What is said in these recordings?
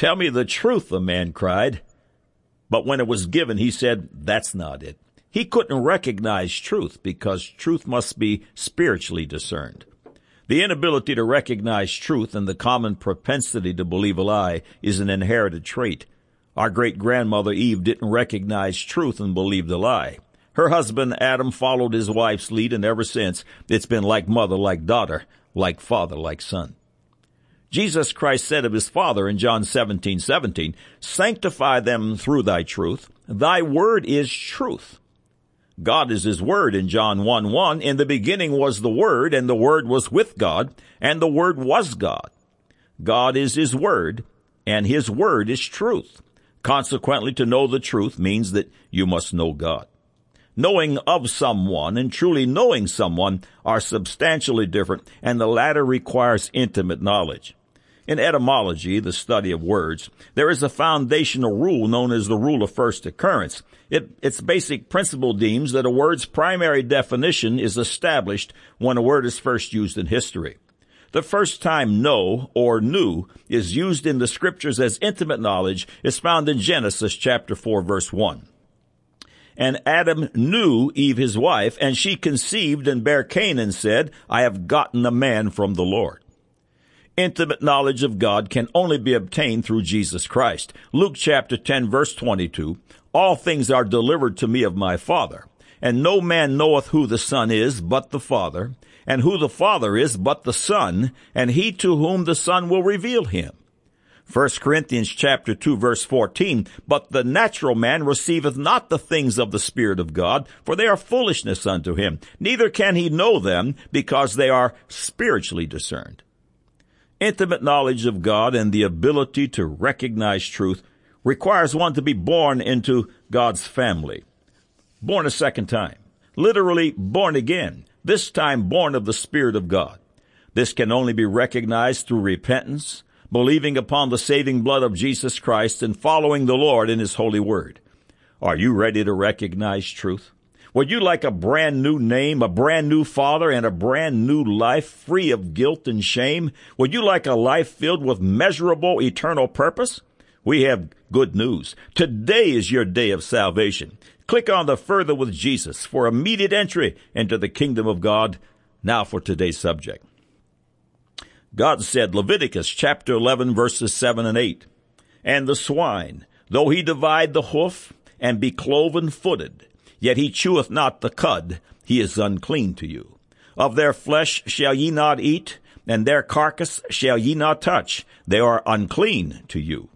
Tell me the truth, the man cried. But when it was given, he said, That's not it. He couldn't recognize truth because truth must be spiritually discerned. The inability to recognize truth and the common propensity to believe a lie is an inherited trait. Our great grandmother Eve didn't recognize truth and believed a lie. Her husband Adam followed his wife's lead and ever since it's been like mother like daughter, like father like son. Jesus Christ said of his Father in John 17, 17, Sanctify them through thy truth. Thy word is truth. God is his word in John 1, 1. In the beginning was the word, and the word was with God, and the word was God. God is his word, and his word is truth. Consequently, to know the truth means that you must know God. Knowing of someone and truly knowing someone are substantially different, and the latter requires intimate knowledge. In etymology, the study of words, there is a foundational rule known as the rule of first occurrence. It, its basic principle deems that a word's primary definition is established when a word is first used in history. The first time know or knew is used in the scriptures as intimate knowledge is found in Genesis chapter 4 verse 1. And Adam knew Eve his wife, and she conceived and bare Cain and said, I have gotten a man from the Lord. Intimate knowledge of God can only be obtained through Jesus Christ. Luke chapter 10 verse 22, all things are delivered to me of my Father, and no man knoweth who the Son is but the Father, and who the Father is but the Son, and he to whom the Son will reveal him. 1 Corinthians chapter 2 verse 14, but the natural man receiveth not the things of the Spirit of God, for they are foolishness unto him. Neither can he know them, because they are spiritually discerned. Intimate knowledge of God and the ability to recognize truth requires one to be born into God's family. Born a second time. Literally born again. This time born of the Spirit of God. This can only be recognized through repentance, believing upon the saving blood of Jesus Christ, and following the Lord in His holy word. Are you ready to recognize truth? Would you like a brand new name, a brand new father, and a brand new life free of guilt and shame? Would you like a life filled with measurable eternal purpose? We have good news. Today is your day of salvation. Click on the Further with Jesus for immediate entry into the kingdom of God. Now for today's subject. God said, Leviticus chapter 11 verses 7 and 8, And the swine, though he divide the hoof and be cloven footed, Yet he cheweth not the cud, he is unclean to you. Of their flesh shall ye not eat, and their carcass shall ye not touch, they are unclean to you.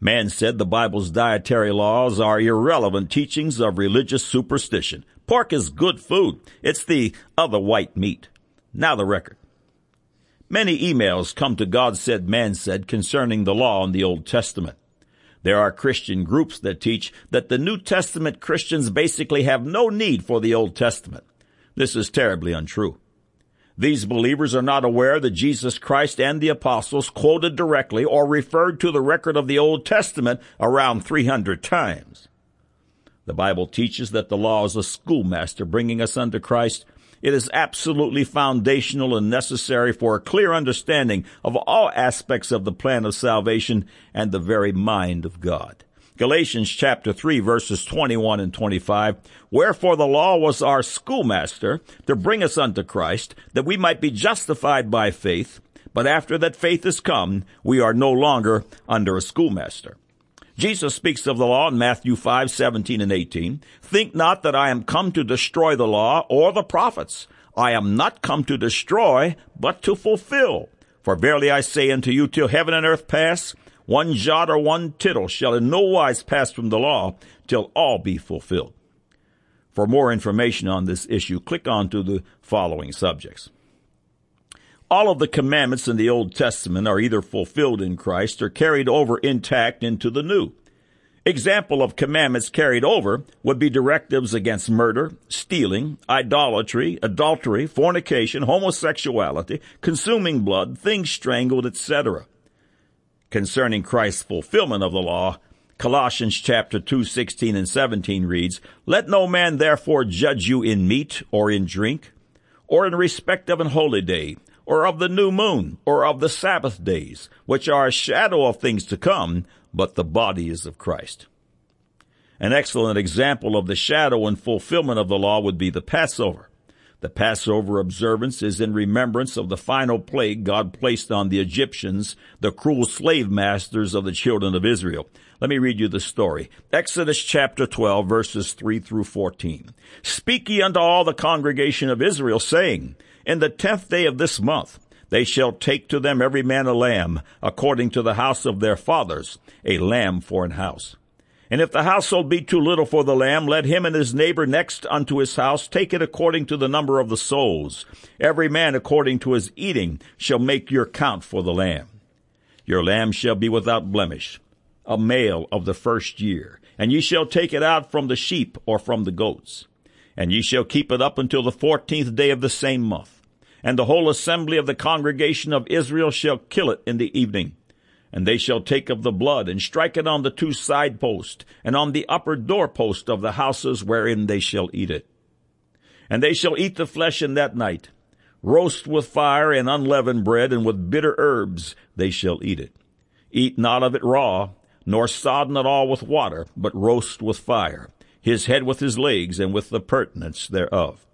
Man said the Bible's dietary laws are irrelevant teachings of religious superstition. Pork is good food. It's the other white meat. Now the record. Many emails come to God said, man said concerning the law in the Old Testament. There are Christian groups that teach that the New Testament Christians basically have no need for the Old Testament. This is terribly untrue. These believers are not aware that Jesus Christ and the apostles quoted directly or referred to the record of the Old Testament around 300 times. The Bible teaches that the law is a schoolmaster bringing us unto Christ it is absolutely foundational and necessary for a clear understanding of all aspects of the plan of salvation and the very mind of God. Galatians chapter 3 verses 21 and 25. Wherefore the law was our schoolmaster to bring us unto Christ, that we might be justified by faith. But after that faith is come, we are no longer under a schoolmaster. Jesus speaks of the law in Matthew 5, 17 and 18. Think not that I am come to destroy the law or the prophets. I am not come to destroy, but to fulfill. For verily I say unto you, till heaven and earth pass, one jot or one tittle shall in no wise pass from the law, till all be fulfilled. For more information on this issue, click on to the following subjects. All of the commandments in the Old Testament are either fulfilled in Christ or carried over intact into the New. Example of commandments carried over would be directives against murder, stealing, idolatry, adultery, fornication, homosexuality, consuming blood, things strangled, etc. Concerning Christ's fulfillment of the law, Colossians chapter 2, 16 and 17 reads, Let no man therefore judge you in meat or in drink, or in respect of an holy day, or of the new moon, or of the Sabbath days, which are a shadow of things to come, but the body is of Christ. An excellent example of the shadow and fulfillment of the law would be the Passover. The Passover observance is in remembrance of the final plague God placed on the Egyptians, the cruel slave masters of the children of Israel. Let me read you the story. Exodus chapter 12 verses 3 through 14. Speak ye unto all the congregation of Israel, saying, In the tenth day of this month, they shall take to them every man a lamb, according to the house of their fathers, a lamb for an house. And if the household be too little for the lamb, let him and his neighbor next unto his house take it according to the number of the souls. Every man according to his eating shall make your count for the lamb. Your lamb shall be without blemish, a male of the first year, and ye shall take it out from the sheep or from the goats. And ye shall keep it up until the fourteenth day of the same month. And the whole assembly of the congregation of Israel shall kill it in the evening. And they shall take of the blood, and strike it on the two side posts, and on the upper doorpost of the houses wherein they shall eat it. And they shall eat the flesh in that night. Roast with fire and unleavened bread, and with bitter herbs they shall eat it. Eat not of it raw, nor sodden at all with water, but roast with fire, his head with his legs, and with the purtenance thereof.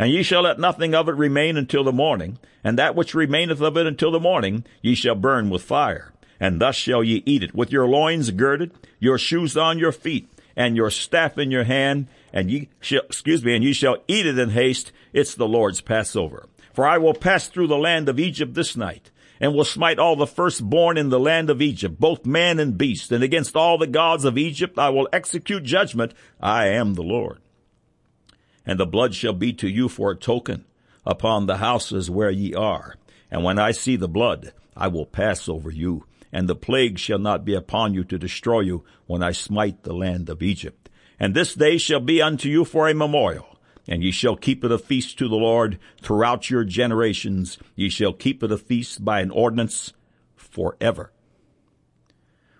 And ye shall let nothing of it remain until the morning, and that which remaineth of it until the morning ye shall burn with fire and thus shall ye eat it, with your loins girded, your shoes on your feet, and your staff in your hand, and ye shall, excuse me, and ye shall eat it in haste. It's the Lord's Passover. For I will pass through the land of Egypt this night, and will smite all the firstborn in the land of Egypt, both man and beast, and against all the gods of Egypt I will execute judgment. I am the Lord. And the blood shall be to you for a token upon the houses where ye are. And when I see the blood, I will pass over you and the plague shall not be upon you to destroy you when I smite the land of Egypt. And this day shall be unto you for a memorial, and ye shall keep it a feast to the Lord throughout your generations. Ye shall keep it a feast by an ordinance forever.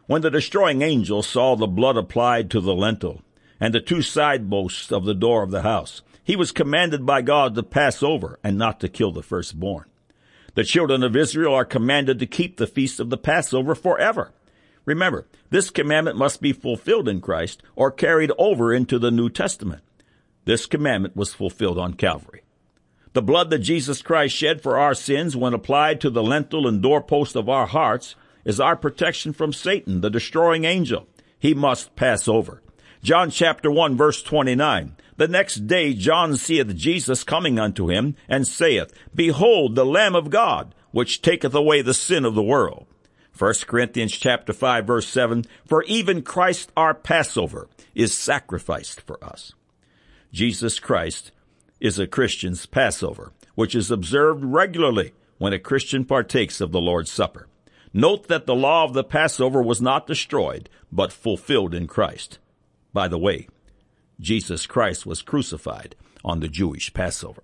When the destroying angel saw the blood applied to the lintel and the two side posts of the door of the house, he was commanded by God to pass over and not to kill the firstborn. The children of Israel are commanded to keep the feast of the Passover forever. Remember, this commandment must be fulfilled in Christ or carried over into the New Testament. This commandment was fulfilled on Calvary. The blood that Jesus Christ shed for our sins when applied to the lintel and doorpost of our hearts is our protection from Satan, the destroying angel. He must pass over. John chapter 1 verse 29. The next day John seeth Jesus coming unto him, and saith, Behold the Lamb of God, which taketh away the sin of the world. 1 Corinthians chapter 5 verse 7, For even Christ our Passover is sacrificed for us. Jesus Christ is a Christian's Passover, which is observed regularly when a Christian partakes of the Lord's Supper. Note that the law of the Passover was not destroyed, but fulfilled in Christ. By the way, Jesus Christ was crucified on the Jewish Passover.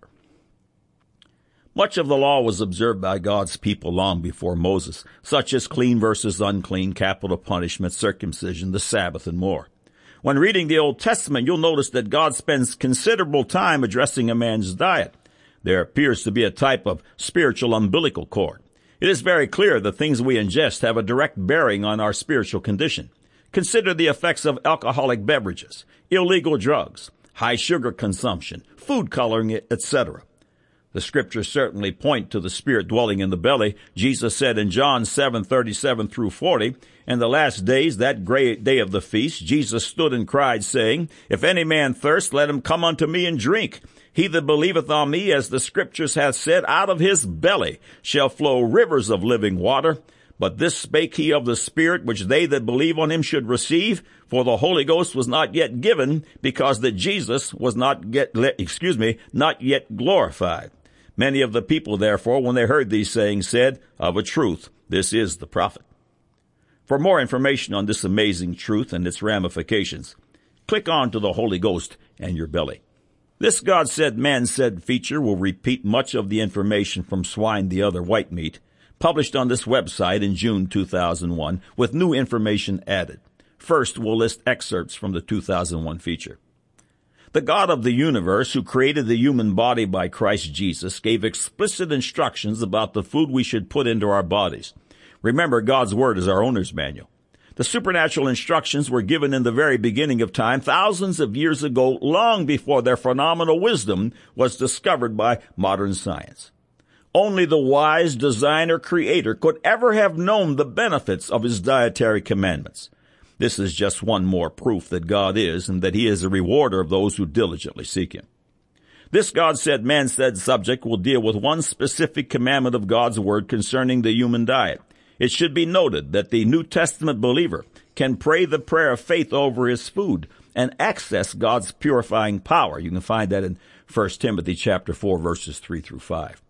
Much of the law was observed by God's people long before Moses, such as clean versus unclean, capital punishment, circumcision, the Sabbath, and more. When reading the Old Testament, you'll notice that God spends considerable time addressing a man's diet. There appears to be a type of spiritual umbilical cord. It is very clear the things we ingest have a direct bearing on our spiritual condition. Consider the effects of alcoholic beverages, illegal drugs, high sugar consumption, food coloring, etc. The scriptures certainly point to the spirit dwelling in the belly. Jesus said in John 7:37 through 40, "In the last days, that great day of the feast, Jesus stood and cried, saying, If any man thirst, let him come unto me and drink. He that believeth on me, as the scriptures hath said, out of his belly shall flow rivers of living water." But this spake he of the Spirit which they that believe on him should receive, for the Holy Ghost was not yet given, because that Jesus was not yet, excuse me, not yet glorified. Many of the people, therefore, when they heard these sayings, said, Of a truth, this is the prophet. For more information on this amazing truth and its ramifications, click on to the Holy Ghost and your belly. This God said, man said feature will repeat much of the information from swine the other white meat published on this website in June 2001 with new information added. First, we'll list excerpts from the 2001 feature. The God of the universe, who created the human body by Christ Jesus, gave explicit instructions about the food we should put into our bodies. Remember, God's Word is our owner's manual. The supernatural instructions were given in the very beginning of time, thousands of years ago, long before their phenomenal wisdom was discovered by modern science. Only the wise designer creator could ever have known the benefits of his dietary commandments. This is just one more proof that God is and that he is a rewarder of those who diligently seek him. This God said, man said subject will deal with one specific commandment of God's word concerning the human diet. It should be noted that the New Testament believer can pray the prayer of faith over his food and access God's purifying power. You can find that in 1 Timothy chapter 4 verses 3 through 5.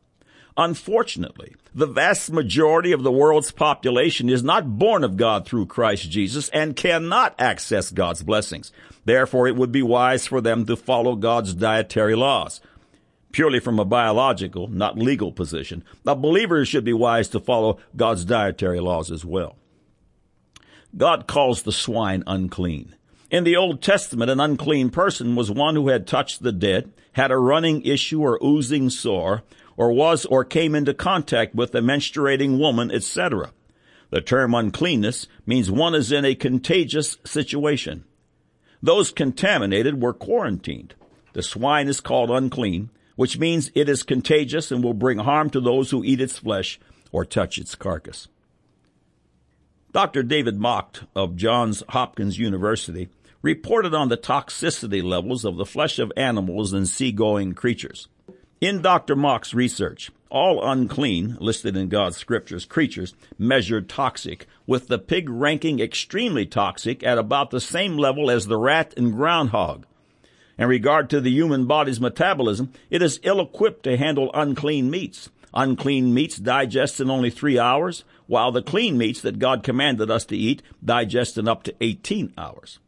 Unfortunately, the vast majority of the world's population is not born of God through Christ Jesus and cannot access God's blessings. Therefore, it would be wise for them to follow God's dietary laws. Purely from a biological, not legal position, the believers should be wise to follow God's dietary laws as well. God calls the swine unclean. In the Old Testament, an unclean person was one who had touched the dead, had a running issue or oozing sore, or was or came into contact with a menstruating woman, etc. The term uncleanness means one is in a contagious situation. Those contaminated were quarantined. The swine is called unclean, which means it is contagious and will bring harm to those who eat its flesh or touch its carcass. Dr. David Macht of Johns Hopkins University reported on the toxicity levels of the flesh of animals and seagoing creatures. In Dr. Macht's research, all unclean, listed in God's scriptures, creatures measured toxic, with the pig ranking extremely toxic at about the same level as the rat and groundhog. In regard to the human body's metabolism, it is ill equipped to handle unclean meats. Unclean meats digest in only three hours, while the clean meats that God commanded us to eat digest in up to 18 hours.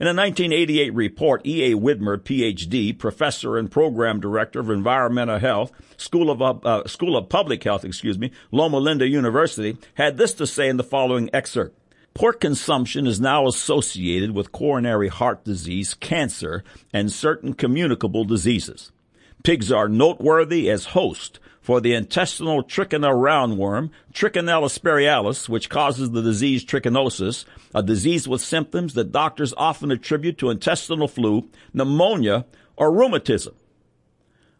In a 1988 report, E.A. Widmer, Ph.D., professor and program director of environmental health, School of, uh, School of Public Health, excuse me, Loma Linda University, had this to say in the following excerpt. Pork consumption is now associated with coronary heart disease, cancer, and certain communicable diseases. Pigs are noteworthy as host for the intestinal trichinella roundworm, Trichinella spiralis, which causes the disease trichinosis, a disease with symptoms that doctors often attribute to intestinal flu, pneumonia, or rheumatism.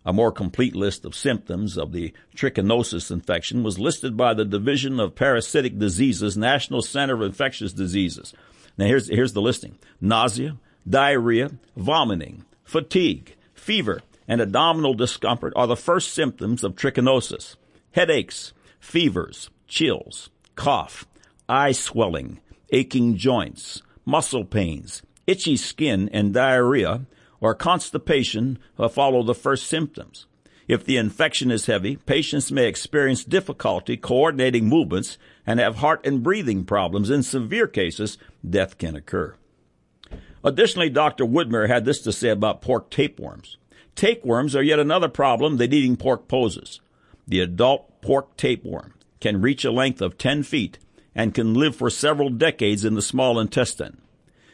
A more complete list of symptoms of the trichinosis infection was listed by the Division of Parasitic Diseases, National Center of Infectious Diseases. Now here's, here's the listing. Nausea, diarrhea, vomiting, fatigue, fever, and abdominal discomfort are the first symptoms of trichinosis. Headaches, fevers, chills, cough, eye swelling, aching joints, muscle pains, itchy skin, and diarrhea or constipation follow the first symptoms. If the infection is heavy, patients may experience difficulty coordinating movements and have heart and breathing problems. In severe cases, death can occur. Additionally, Dr. Widmer had this to say about pork tapeworms. Tapeworms are yet another problem that eating pork poses. The adult pork tapeworm can reach a length of 10 feet and can live for several decades in the small intestine.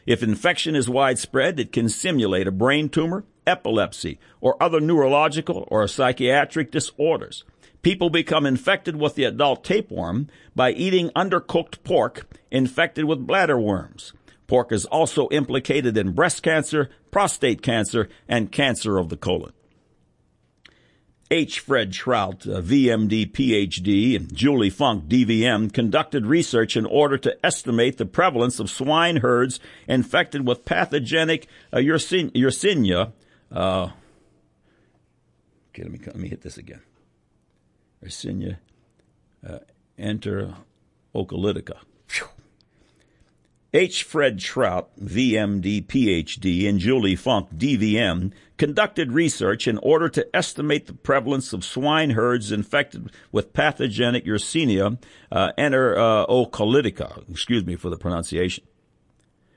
If infection is widespread, it can simulate a brain tumor, epilepsy, or other neurological or psychiatric disorders. People become infected with the adult tapeworm by eating undercooked pork infected with bladder worms. Pork is also implicated in breast cancer, prostate cancer, and cancer of the colon. H. Fred Troutt, VMD, PhD, and Julie Funk, DVM, conducted research in order to estimate the prevalence of swine herds infected with pathogenic uh, Yersinia. Uh, okay, let me, let me hit this again. Yersinia uh, enterocolitica. H. Fred Troutt, VMD, PhD, and Julie Funk, DVM, conducted research in order to estimate the prevalence of swine herds infected with pathogenic Yersinia uh, enterocolitica. Excuse me for the pronunciation.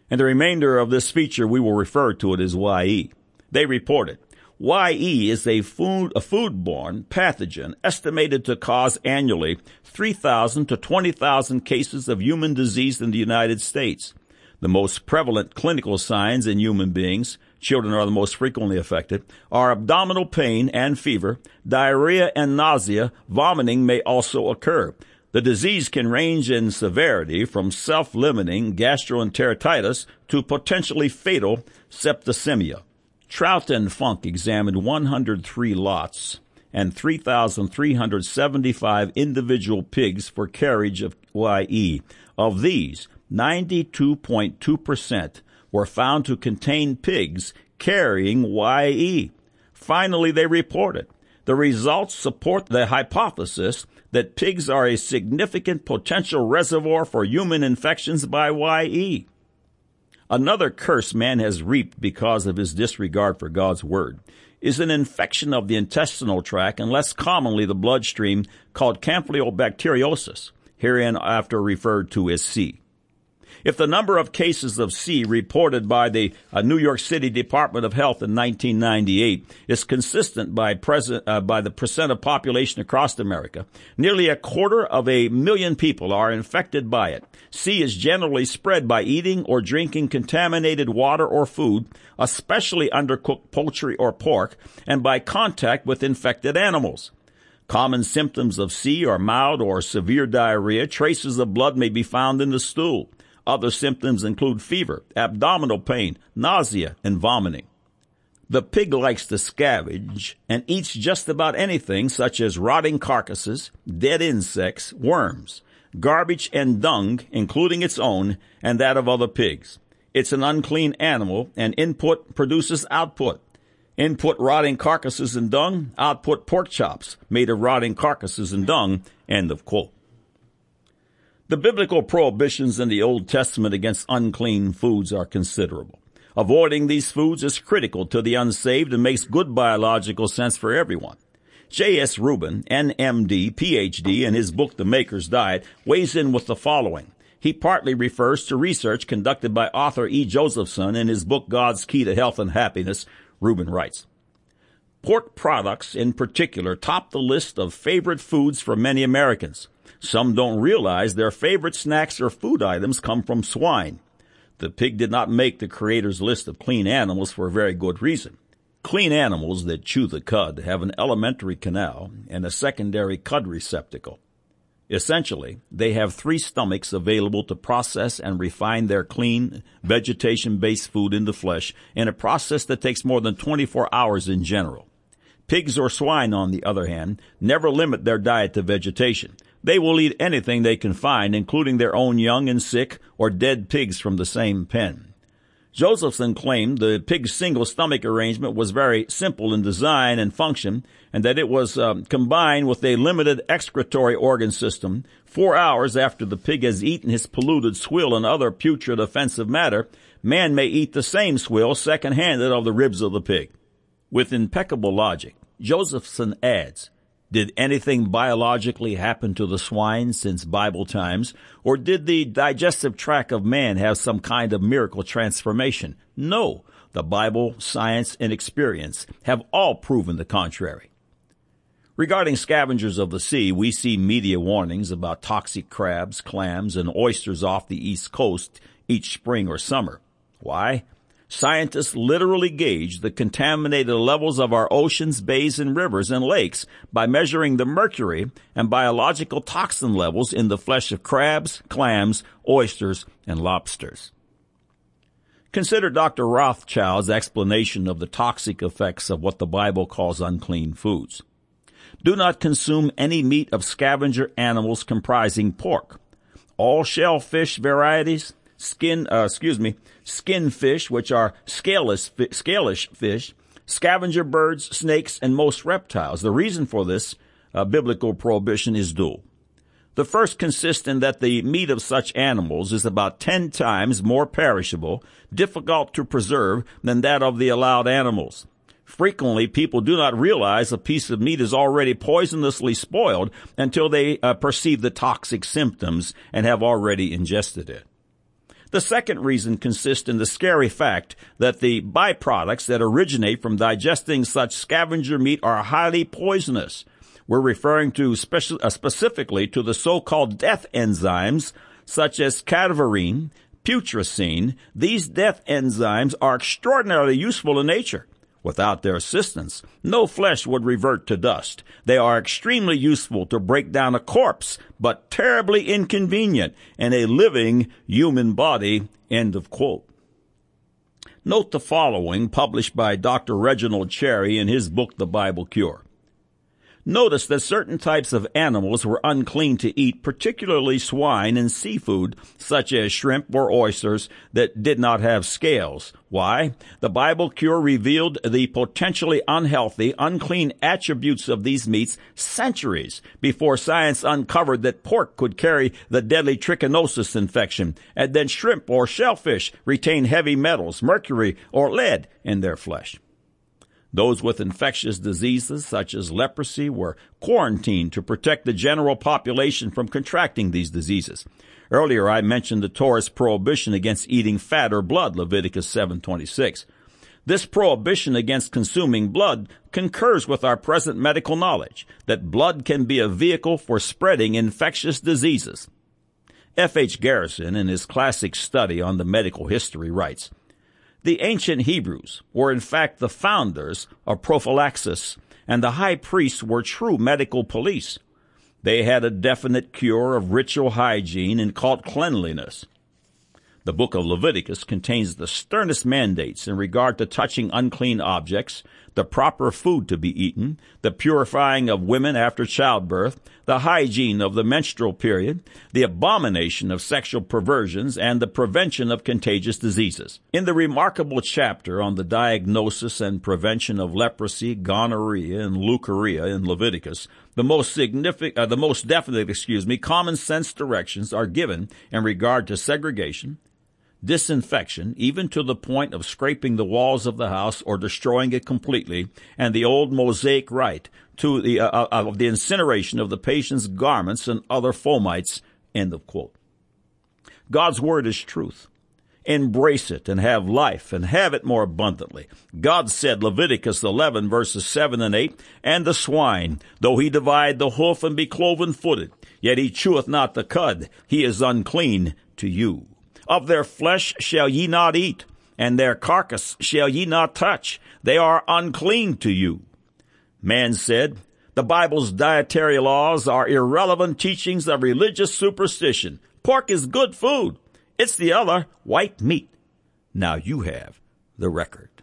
And the remainder of this feature, we will refer to it as YE. They reported YE is a food a foodborne pathogen estimated to cause annually 3,000 to 20,000 cases of human disease in the United States. The most prevalent clinical signs in human beings, children are the most frequently affected, are abdominal pain and fever, diarrhea and nausea, vomiting may also occur. The disease can range in severity from self-limiting gastroenteritis to potentially fatal septicemia. Troutt and Funk examined 103 lots and 3,375 individual pigs for carriage of YE. Of these, 92.2% were found to contain pigs carrying YE. Finally, they reported the results support the hypothesis that pigs are a significant potential reservoir for human infections by YE. Another curse man has reaped because of his disregard for God's word is an infection of the intestinal tract and less commonly the bloodstream called Campylobacteriosis, hereinafter referred to as C. If the number of cases of C reported by the uh, New York City Department of Health in 1998 is consistent by, present, uh, by the percent of population across America, nearly a quarter of a million people are infected by it. C is generally spread by eating or drinking contaminated water or food, especially undercooked poultry or pork, and by contact with infected animals. Common symptoms of C are mild or severe diarrhea. Traces of blood may be found in the stool. Other symptoms include fever, abdominal pain, nausea, and vomiting. The pig likes to scavenge and eats just about anything such as rotting carcasses, dead insects, worms, garbage and dung, including its own and that of other pigs. It's an unclean animal and input produces output. Input rotting carcasses and dung, output pork chops made of rotting carcasses and dung, end of quote. The biblical prohibitions in the Old Testament against unclean foods are considerable. Avoiding these foods is critical to the unsaved and makes good biological sense for everyone. J.S. Rubin, NMD, PhD, in his book The Maker's Diet, weighs in with the following. He partly refers to research conducted by author E. Josephson in his book God's Key to Health and Happiness. Rubin writes, Pork products in particular top the list of favorite foods for many Americans. Some don't realize their favorite snacks or food items come from swine. The pig did not make the creator's list of clean animals for a very good reason. Clean animals that chew the cud have an alimentary canal and a secondary cud receptacle. Essentially, they have three stomachs available to process and refine their clean, vegetation-based food into flesh in a process that takes more than 24 hours in general. Pigs or swine, on the other hand, never limit their diet to vegetation. They will eat anything they can find, including their own young and sick or dead pigs from the same pen. Josephson claimed the pig's single stomach arrangement was very simple in design and function, and that it was um, combined with a limited excretory organ system. Four hours after the pig has eaten his polluted swill and other putrid offensive matter, man may eat the same swill second-handed of the ribs of the pig. With impeccable logic, Josephson adds, did anything biologically happen to the swine since Bible times? Or did the digestive tract of man have some kind of miracle transformation? No. The Bible, science, and experience have all proven the contrary. Regarding scavengers of the sea, we see media warnings about toxic crabs, clams, and oysters off the East Coast each spring or summer. Why? Scientists literally gauge the contaminated levels of our oceans, bays, and rivers and lakes by measuring the mercury and biological toxin levels in the flesh of crabs, clams, oysters, and lobsters. Consider Dr. Rothschild's explanation of the toxic effects of what the Bible calls unclean foods. Do not consume any meat of scavenger animals comprising pork. All shellfish varieties, skin, uh, excuse me, skin fish, which are scaleless, scalish fish, scavenger birds, snakes, and most reptiles. The reason for this uh, biblical prohibition is dual. The first consists in that the meat of such animals is about 10 times more perishable, difficult to preserve than that of the allowed animals. Frequently, people do not realize a piece of meat is already poisonously spoiled until they uh, perceive the toxic symptoms and have already ingested it. The second reason consists in the scary fact that the byproducts that originate from digesting such scavenger meat are highly poisonous. We're referring to speci- uh, specifically to the so-called death enzymes such as cadaverine, putrescine, these death enzymes are extraordinarily useful in nature. Without their assistance, no flesh would revert to dust. They are extremely useful to break down a corpse, but terribly inconvenient in a living human body. End of quote. Note the following published by Dr. Reginald Cherry in his book, The Bible Cure. Notice that certain types of animals were unclean to eat, particularly swine and seafood, such as shrimp or oysters that did not have scales. Why? The Bible cure revealed the potentially unhealthy, unclean attributes of these meats centuries before science uncovered that pork could carry the deadly trichinosis infection, and then shrimp or shellfish retain heavy metals, mercury, or lead in their flesh. Those with infectious diseases such as leprosy were quarantined to protect the general population from contracting these diseases. Earlier I mentioned the Torah's prohibition against eating fat or blood, Leviticus 7:26. This prohibition against consuming blood concurs with our present medical knowledge that blood can be a vehicle for spreading infectious diseases. F. H. Garrison, in his classic study on the medical history, writes, the ancient Hebrews were in fact the founders of prophylaxis, and the high priests were true medical police. They had a definite cure of ritual hygiene and called cleanliness. The book of Leviticus contains the sternest mandates in regard to touching unclean objects, the proper food to be eaten, the purifying of women after childbirth, the hygiene of the menstrual period, the abomination of sexual perversions, and the prevention of contagious diseases. In the remarkable chapter on the diagnosis and prevention of leprosy, gonorrhea, and leukorrhea in Leviticus, the most significant, uh, the most definite, excuse me, common sense directions are given in regard to segregation, disinfection, even to the point of scraping the walls of the house or destroying it completely, and the old Mosaic rite to the, uh, uh, of the incineration of the patient's garments and other fomites. End of quote. God's word is truth. Embrace it and have life and have it more abundantly. God said, Leviticus 11 verses 7 and 8, And the swine, though he divide the hoof and be cloven footed, yet he cheweth not the cud, he is unclean to you. Of their flesh shall ye not eat, and their carcass shall ye not touch. They are unclean to you. Man said, the Bible's dietary laws are irrelevant teachings of religious superstition. Pork is good food. It's the other white meat. Now you have the record.